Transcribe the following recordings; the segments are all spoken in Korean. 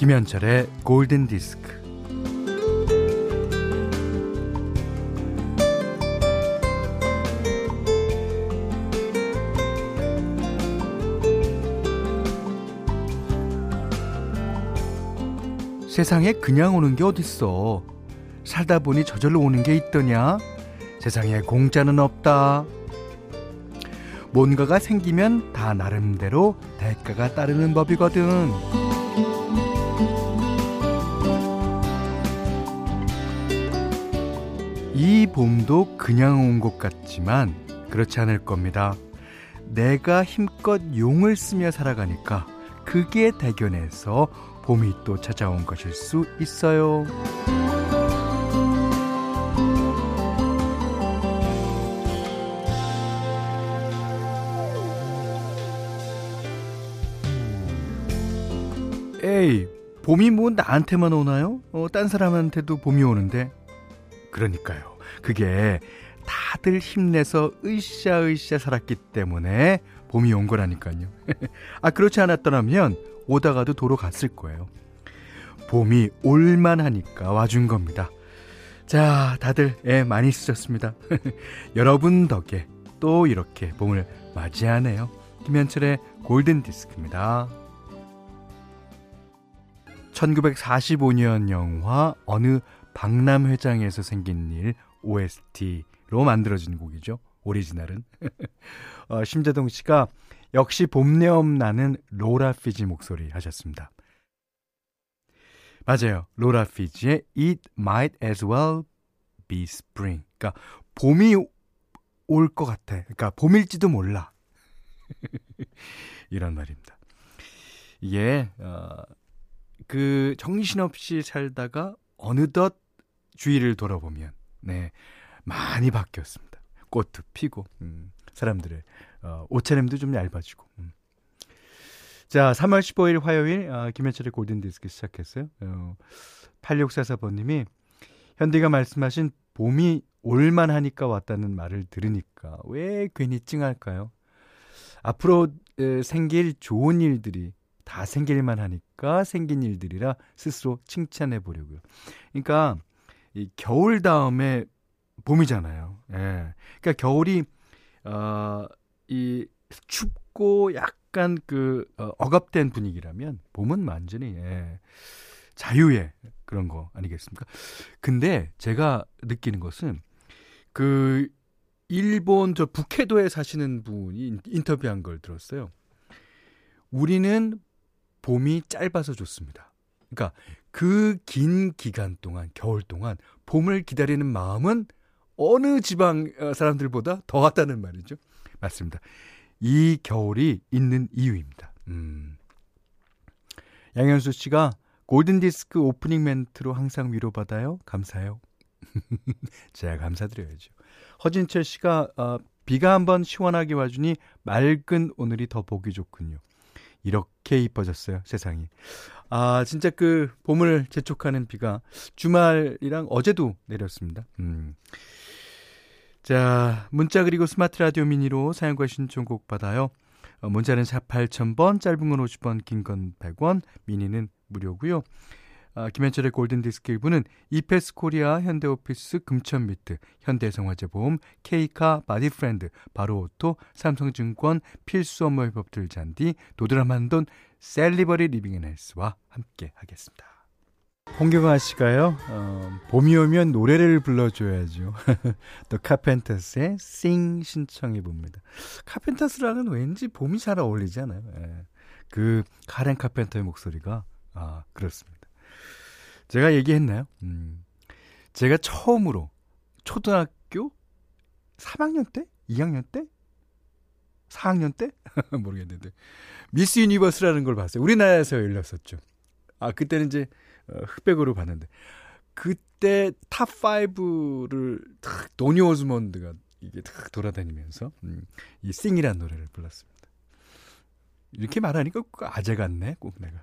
김현철의 골든 디스크. 세상에 그냥 오는 게 어딨어. 살다 보니 저절로 오는 게 있더냐? 세상에 공짜는 없다. 뭔가가 생기면 다 나름대로 대가가 따르는 법이거든. 이 봄도 그냥 온 것 같지만 그렇지 않을 겁니다. 내가 힘껏 용을 쓰며 살아가니까 그게 대견해서 봄이 또 찾아온 것일 수 있어요. 에이, 봄이 뭐 나한테만 오나요? 어, 딴 사람한테도 봄이 오는데. 그러니까요. 그게 다들 힘내서 으쌰으쌰 살았기 때문에 봄이 온 거라니까요. 아, 그렇지 않았더라면 오다가도 도로 갔을 거예요. 봄이 올만 하니까 와준 겁니다. 자, 다들 애 많이 쓰셨습니다. 여러분 덕에 또 이렇게 봄을 맞이하네요. 김현철의 골든 디스크입니다. 1945년 영화 어느 박람회장에서 생긴 일 OST로 만들어진 곡이죠. 오리지널은. 어, 심재동 씨가 역시 봄내음 나는 로라 피지 목소리 하셨습니다. 맞아요. 로라 피지의 It Might As Well Be Spring. 그러니까 봄이 올 것 같아. 그러니까 봄일지도 몰라. 이런 말입니다. 이게 어, 그 정신없이 살다가 어느덧 주위를 돌아보면 네 많이 바뀌었습니다. 꽃도 피고 음, 사람들의 어, 옷차림도 좀 얇아지고. 음. 자, 3월 15일 화요일 어, 김현철의 골든 디스크 시작했어요. 어, 8644번님이 현디가 말씀하신 봄이 올만 하니까 왔다는 말을 들으니까 왜 괜히 찡할까요? 앞으로 에, 생길 좋은 일들이 다 생길만 하니까 생긴 일들이라 스스로 칭찬해 보려고요. 그러니까 이 겨울 다음에 봄이잖아요. 예. 그러니까 겨울이 어 이 춥고 약간 그 어, 억압된 분위기라면 봄은 완전히 예. 자유의 그런 거 아니겠습니까? 근데 제가 느끼는 것은 그 일본 저 북해도에 사시는 분이 인터뷰한 걸 들었어요. 우리는 봄이 짧아서 좋습니다. 그러니까 그 긴 기간 동안 겨울 동안 봄을 기다리는 마음은 어느 지방 어, 사람들보다 더하다는 말이죠. 맞습니다. 이 겨울이 있는 이유입니다. 음. 양현수 씨가 골든 디스크 오프닝 멘트로 항상 위로받아요. 감사해요. 제가 감사드려야죠. 허진철 씨가 어, 비가 한번 시원하게 와주니 맑은 오늘이 더 보기 좋군요. 이렇게 이뻐졌어요, 세상이. 아, 진짜 그 봄을 재촉하는 비가 주말이랑 어제도 내렸습니다. 음. 자, 문자 그리고 스마트 라디오 미니로 사연과 신청곡 받아요. 어, 문자는 샵 8000번, 짧은 건 50원, 긴 건 100원, 미니는 무료고요. 아, 김현철의 골든디스크 1부는 이페스 코리아, 현대오피스, 금천미트, 현대해상화재보험, 케이카, 바디프렌드, 바로오토, 삼성증권, 필수 업무 협업 툴 잔디, 도드람한돈, 셀리버리 리빙앤헬스와 함께 하겠습니다. 홍경아 씨가요, 어, 봄이 오면 노래를 불러줘야죠. 또 카펜터스의 Sing 신청해 봅니다. 카펜터스랑은 왠지 봄이 잘 어울리지 않아요? 예. 그 카렌 카펜터의 목소리가 아 그렇습니다. 제가 얘기했나요? 음. 제가 처음으로 초등학교 3학년 때? 2학년 때? 4학년 때? 모르겠는데. 미스 유니버스라는 걸 봤어요. 우리나라에서 열렸었죠. 아, 그때는 이제 어, 흑백으로 봤는데. 그때 탑5를 탁, 도니 오즈몬드가 이게 탁 돌아다니면서 음, 이 싱이라는 노래를 불렀습니다. 이렇게 말하니까 아재 같네, 꼭 내가.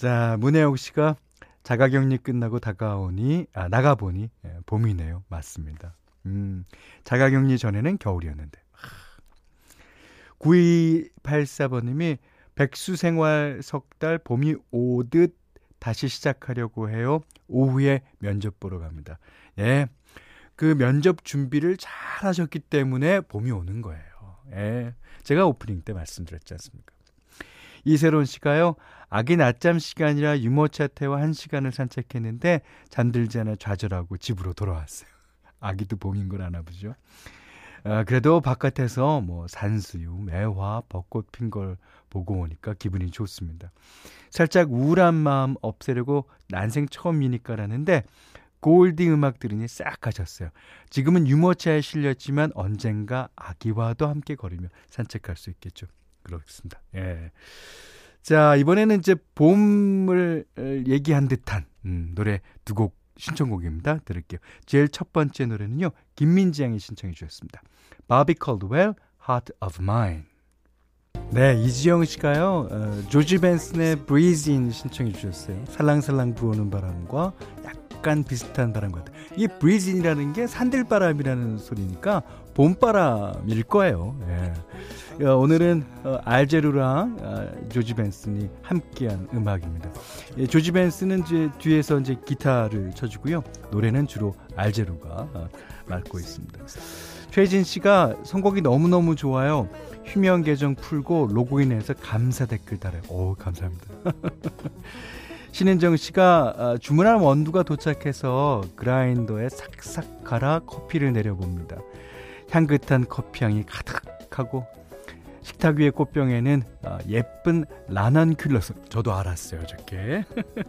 자, 문혜옥 씨가 자가격리 끝나고 다가오니, 아, 나가보니, 예, 봄이네요. 맞습니다. 음, 자가격리 전에는 겨울이었는데. 9284번님이 백수 생활 석 달 봄이 오듯 다시 시작하려고 해요. 오후에 면접 보러 갑니다. 예. 그 면접 준비를 잘 하셨기 때문에 봄이 오는 거예요. 예. 제가 오프닝 때 말씀드렸지 않습니까? 이세론 씨가요, 아기 낮잠 시간이라 유모 차 태워 한 시간을 산책했는데 잠들지 않아 좌절하고 집으로 돌아왔어요. 아기도 봄인 걸 아나 보죠. 아, 그래도 바깥에서 뭐 산수유, 매화, 벚꽃 핀 걸 보고 오니까 기분이 좋습니다. 살짝 우울한 마음 없애려고 난생 처음이니까라는데 골디 음악 들으니 싹 가셨어요. 지금은 유모차에 실렸지만 언젠가 아기와도 함께 걸으며 산책할 수 있겠죠. 그렇습니다. 예. 자, 이번에는 이제 봄을 얘기한 듯한 음, 노래 두 곡 신청곡입니다. 들을게요. 제일 첫 번째 노래는요. 김민지 양이 신청해 주셨습니다. 바비 컬드웰, Heart of Mine. 네, 이지영 씨가요, 어, 조지 벤슨의 Breeze In 신청해 주셨어요. 살랑살랑 부어오는 바람과 약간 비슷한 바람 같아요. 이 Breeze In이라는 게 산들바람이라는 소리니까 봄바람일 거예요. 예. 어, 오늘은 어, 알제루랑 어, 조지 벤슨이 함께한 음악입니다. 예, 조지 벤슨은 이제 뒤에서 이제 기타를 쳐주고요. 노래는 주로 알제루가 어, 맡고 있습니다. 최진 씨가 선곡이 너무너무 좋아요. 휴면 계정 풀고 로그인해서 감사 댓글 달아요. 오, 감사합니다. 신은정 씨가 아, 주문한 원두가 도착해서 그라인더에 삭삭 갈아 커피를 내려봅니다. 향긋한 커피향이 가득하고 식탁 위의 꽃병에는 아, 예쁜 라넌큘러스. 저도 알았어요 저게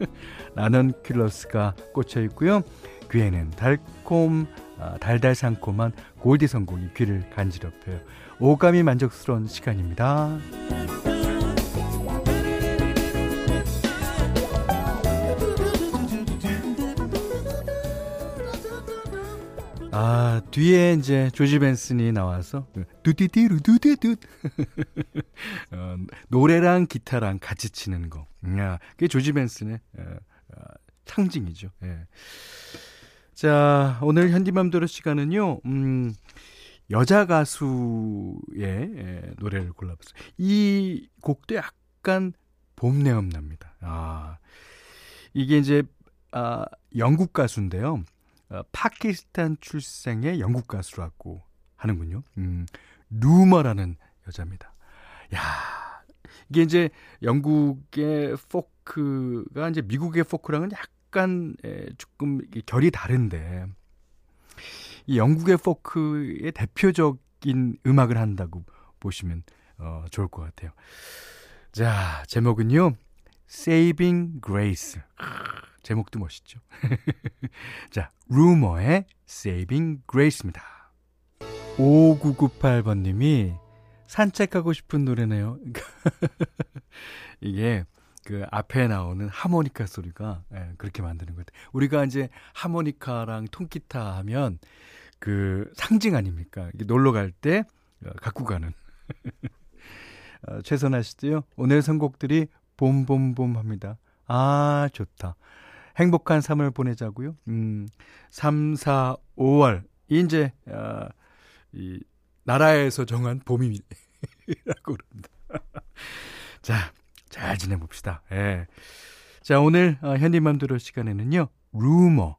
라넌큘러스가 꽂혀 있고요. 귀에는 달콤 아, 달달 상콤한 골디 성공이 귀를 간지럽혀요. 오감이 만족스러운 시간입니다. 아, 뒤에 이제 조지 벤슨이 나와서 두디디루 두디두 어, 노래랑 기타랑 같이 치는 거. 야, 그게 조지 벤슨의 어, 어, 상징이죠. 예. 자, 오늘 현디맘대로 시간은요. 음, 여자 가수의 예, 노래를 골라봤어요. 이 곡도 약간 봄 내음 납니다. 아, 이게 이제 아, 영국 가수인데요. 어, 파키스탄 출생의 영국 가수라고 하는군요. 음, 루머라는 여자입니다. 야, 이게 이제 영국의 포크가 이제 미국의 포크랑은 약간 에, 조금 결이 다른데 이 영국의 포크의 대표적인 음악을 한다고 보시면 어, 좋을 것 같아요. 자, 제목은요. Saving Grace. 제목도 멋있죠. 자, 루머의 Saving Grace입니다. 5998번님이 산책하고 싶은 노래네요. 이게 그 앞에 나오는 하모니카 소리가 예, 그렇게 만드는 것 같아요. 우리가 이제 하모니카랑 통기타 하면 그 상징 아닙니까? 놀러 갈때 어, 갖고 가는. 어, 최선아 씨도요. 오늘 선곡들이 봄봄봄 합니다. 아, 좋다. 행복한 3월 보내자고요. 음, 3, 4, 5월. 이제 어, 이 나라에서 정한 봄이라고 그럽니다. 자, 잘 지내봅시다. 예. 자, 오늘 어, 현디맘대로 시간에는요. 루머,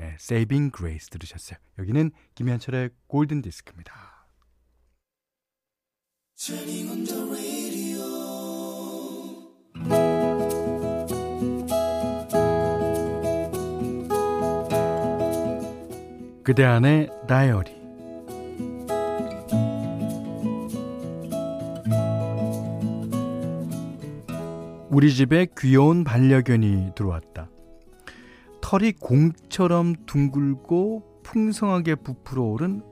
예, Saving Grace 들으셨어요. 여기는 김현철의 골든 디스크입니다. 그대 안의 다이어리 우리 집에 귀여운 반려견이 들어왔다. 털이 공처럼 둥글고 풍성하게 부풀어 오른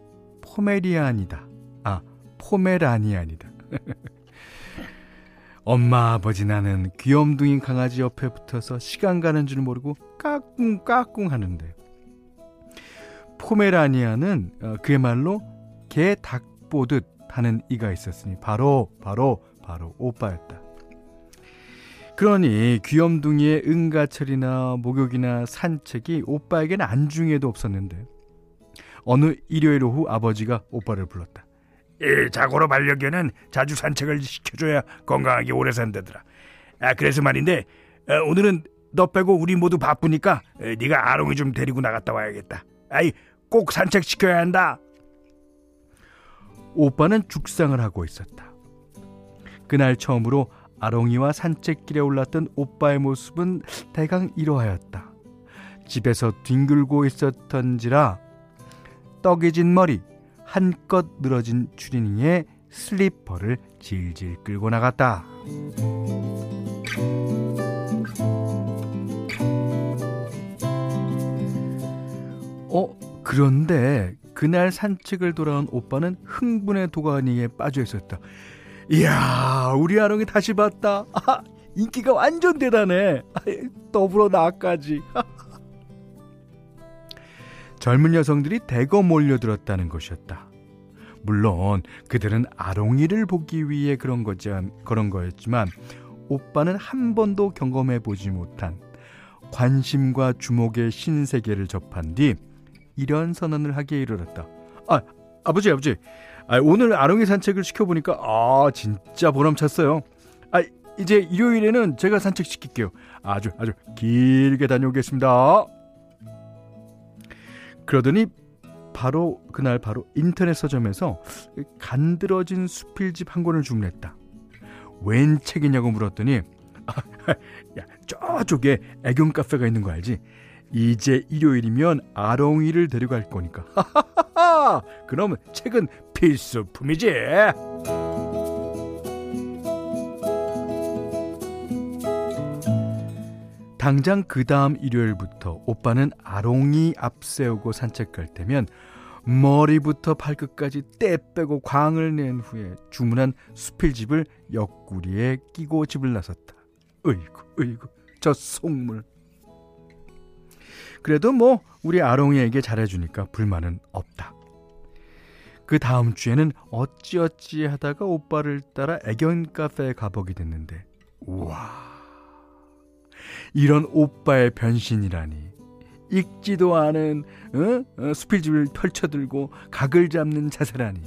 포메리안이다. 아, 포메라니안이다. 엄마 아버지 나는 귀염둥이 강아지 옆에 붙어서 시간 가는 줄 모르고 까꿍까꿍 하는데 포메라니아는 어, 그야말로 개 닭 보듯 하는 이가 있었으니 바로 바로 바로 오빠였다. 그러니 귀염둥이의 응가철이나 목욕이나 산책이 오빠에게는 안중에도 없었는데 어느 일요일 오후 아버지가 오빠를 불렀다. 이 자고로 반려견은 자주 산책을 시켜줘야 건강하게 오래 산다더라. 아 그래서 말인데 어, 오늘은 너 빼고 우리 모두 바쁘니까 어, 네가 아롱이 좀 데리고 나갔다 와야겠다. 아이 꼭 산책 시켜야 한다. 오빠는 죽상을 하고 있었다. 그날 처음으로 아롱이와 산책길에 올랐던 오빠의 모습은 대강 이러하였다. 집에서 뒹굴고 있었던지라 떡해진 머리, 한껏 늘어진 추리닝에 슬리퍼를 질질 끌고 나갔다. 어, 그런데 그날 산책을 돌아온 오빠는 흥분의 도가니에 빠져 있었다. 이야, 우리 아롱이 다시 봤다. 아, 인기가 완전 대단해. 아, 더불어 나까지. 젊은 여성들이 대거 몰려들었다는 것이었다. 물론 그들은 아롱이를 보기 위해 그런 거지 그런 거였지만 오빠는 한 번도 경험해 보지 못한 관심과 주목의 신세계를 접한 뒤 이런 선언을 하기에 이르렀다. 아, 아버지, 아버지. 아, 오늘 아롱이 산책을 시켜보니까 아 진짜 보람찼어요. 아 이제 일요일에는 제가 산책 시킬게요. 아주 아주 길게 다녀오겠습니다. 그러더니 바로 그날 바로 인터넷 서점에서 간드러진 수필집 한 권을 주문했다. 웬 책이냐고 물었더니 야 저쪽에 애견 카페가 있는 거 알지? 이제 일요일이면 아롱이를 데려갈 거니까. 그럼 책은 필수품이지. 당장 그 다음 일요일부터 오빠는 아롱이 앞세우고 산책 갈 때면 머리부터 발끝까지 떼 빼고 광을 낸 후에 주문한 수필집을 옆구리에 끼고 집을 나섰다. 으이구, 으이구, 저 속물. 그래도 뭐 우리 아롱이에게 잘해주니까 불만은 없다. 그 다음 주에는 어찌어찌 하다가 오빠를 따라 애견 카페에 가보게 됐는데 우와 이런 오빠의 변신이라니 읽지도 않은 어? 어, 수필집을 펼쳐들고 각을 잡는 자세라니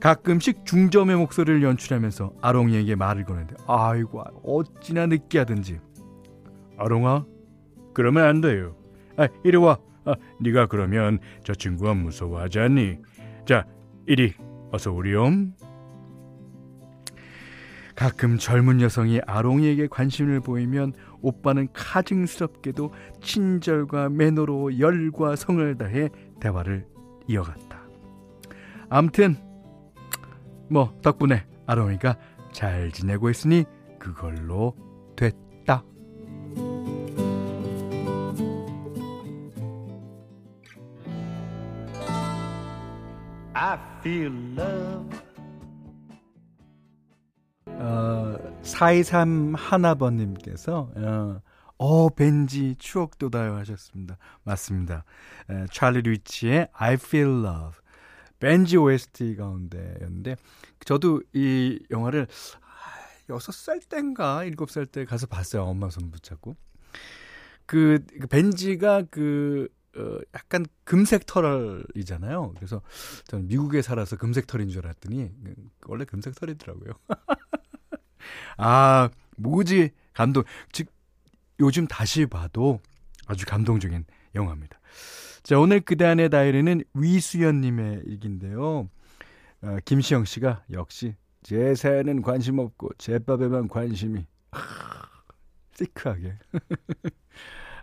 가끔씩 중점의 목소리를 연출하면서 아롱이에게 말을 거는데 아이고 어찌나 느끼하든지 아롱아 그러면 안 돼요. 아, 이리 와. 아, 네가 그러면 저 친구가 무서워하지 않니? 자, 이리 어서 오렴. 가끔 젊은 여성이 아롱이에게 관심을 보이면 오빠는 가증스럽게도 친절과 매너로 열과 성을 다해 대화를 이어갔다. 암튼 뭐 덕분에 아롱이가 잘 지내고 있으니 그걸로 됐다. I feel love. 어, 423 하나번님께서, 어, 어, 벤지 추억 돋아요 하셨습니다. 맞습니다. 에, 찰리 리치의 I feel love. 벤지 OST 가운데였는데, 저도 이 영화를 6살 땐가 7살 때 가서 봤어요. 엄마 손 붙잡고. 그, 그 벤지가 그, 어, 약간 금색 털이잖아요. 그래서 저는 미국에 살아서 금색 털인 줄 알았더니 원래 금색 털이더라고요. 아, 무지 감동. 즉 요즘 다시 봐도 아주 감동적인 영화입니다. 자, 오늘 그대안의 다이리는 위수연님의 얘기인데요. 어, 김시영 씨가 역시 제 사연은 관심 없고 제밥에만 관심이 시크하게.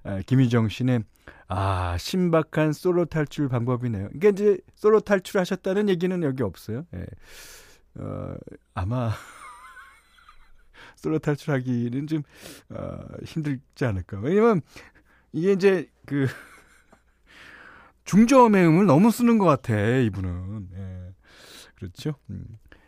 아, 김희정 씨는 아, 신박한 솔로 탈출 방법이네요. 그러니까 이제 솔로 탈출하셨다는 얘기는 여기 없어요. 예. 어, 아마 솔로 탈출하기는 좀 어, 힘들지 않을까. 왜냐면 이게 이제 그 중저음의 음을 너무 쓰는 것 같아 이분은. 예. 그렇죠. 음.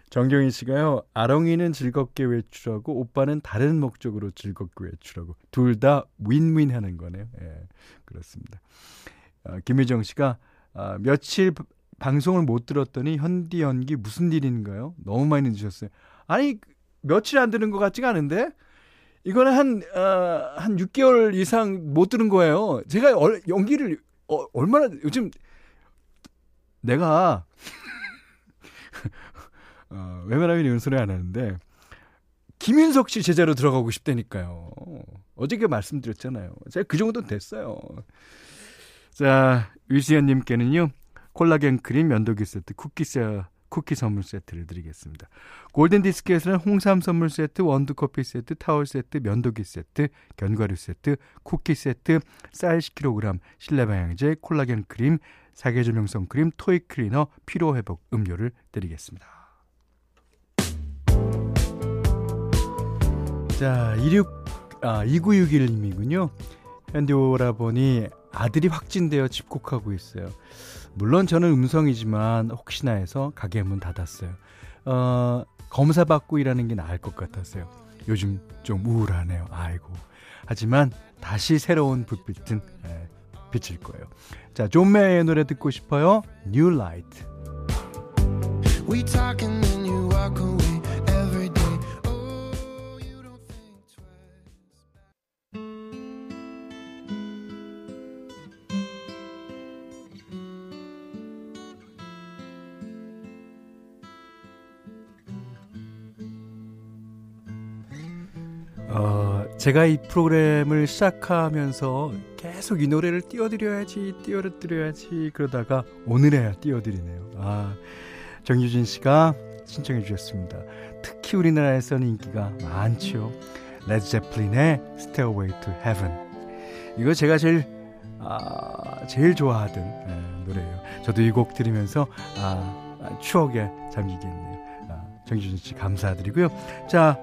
정경희 씨가요, 아롱이는 즐겁게 외출하고 오빠는 다른 목적으로 즐겁게 외출하고 둘 다 윈윈 하는 거네요. 예, 그렇습니다. 어, 김혜정 씨가 아, 며칠 방송을 못 들었더니 현디 연기 무슨 일인가요? 너무 많이 늦으셨어요. 아니 며칠 안 되는 것 같지가 않은데 이거는 한, 어, 한 6개월 이상 못 들은 거예요. 제가 얼, 연기를 어, 얼마나 요즘 내가 어, 웬만하면 소리 안 하는데 김윤석 씨 제자로 들어가고 싶다니까요. 어저께 말씀드렸잖아요. 제가 그 정도는 됐어요. 자, 위수연님께는요, 콜라겐 크림 면도기 세트, 쿠키 세 쿠키 선물 세트를 드리겠습니다. 골든 디스크에서는 홍삼 선물 세트, 원두 커피 세트, 타월 세트, 면도기 세트, 견과류 세트, 쿠키 세트, 쌀 10kg, 실내 방향제, 콜라겐 크림, 사계절 명성 크림, 토이 클리너, 피로 회복 음료를 드리겠습니다. 자, 26 아, 2961님이군요. 현디 오라버니 아들이 확진되어 집콕하고 있어요. 물론 저는 음성이지만 혹시나 해서 가게 문 닫았어요. 어, 검사 받고 일하는 게 나을 것 같았어요. 요즘 좀 우울하네요. 아이고. 하지만 다시 새로운 불빛은 예, 비칠 거예요. 자, 존 메이어 노래 듣고 싶어요. New Light. 제가 이 프로그램을 시작하면서 계속 이 노래를 띄워드려야지, 띄워드려야지, 그러다가 오늘에야 띄워드리네요. 아, 정유진 씨가 신청해 주셨습니다. 특히 우리나라에서는 인기가 많죠. 레드 제플린의 Stairway to Heaven. 이거 제가 제일, 아, 제일 좋아하던 네, 노래예요. 저도 이 곡 들으면서, 아, 추억에 잠기겠네요. 아, 정유진 씨 감사드리고요. 자,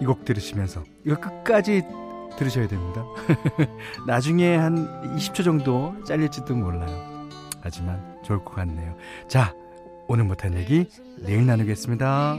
이 곡 들으시면서 이거 끝까지 들으셔야 됩니다. 나중에 한 20초 정도 잘릴지도 몰라요. 하지만 좋을 것 같네요. 자, 오늘 못한 얘기 내일 나누겠습니다.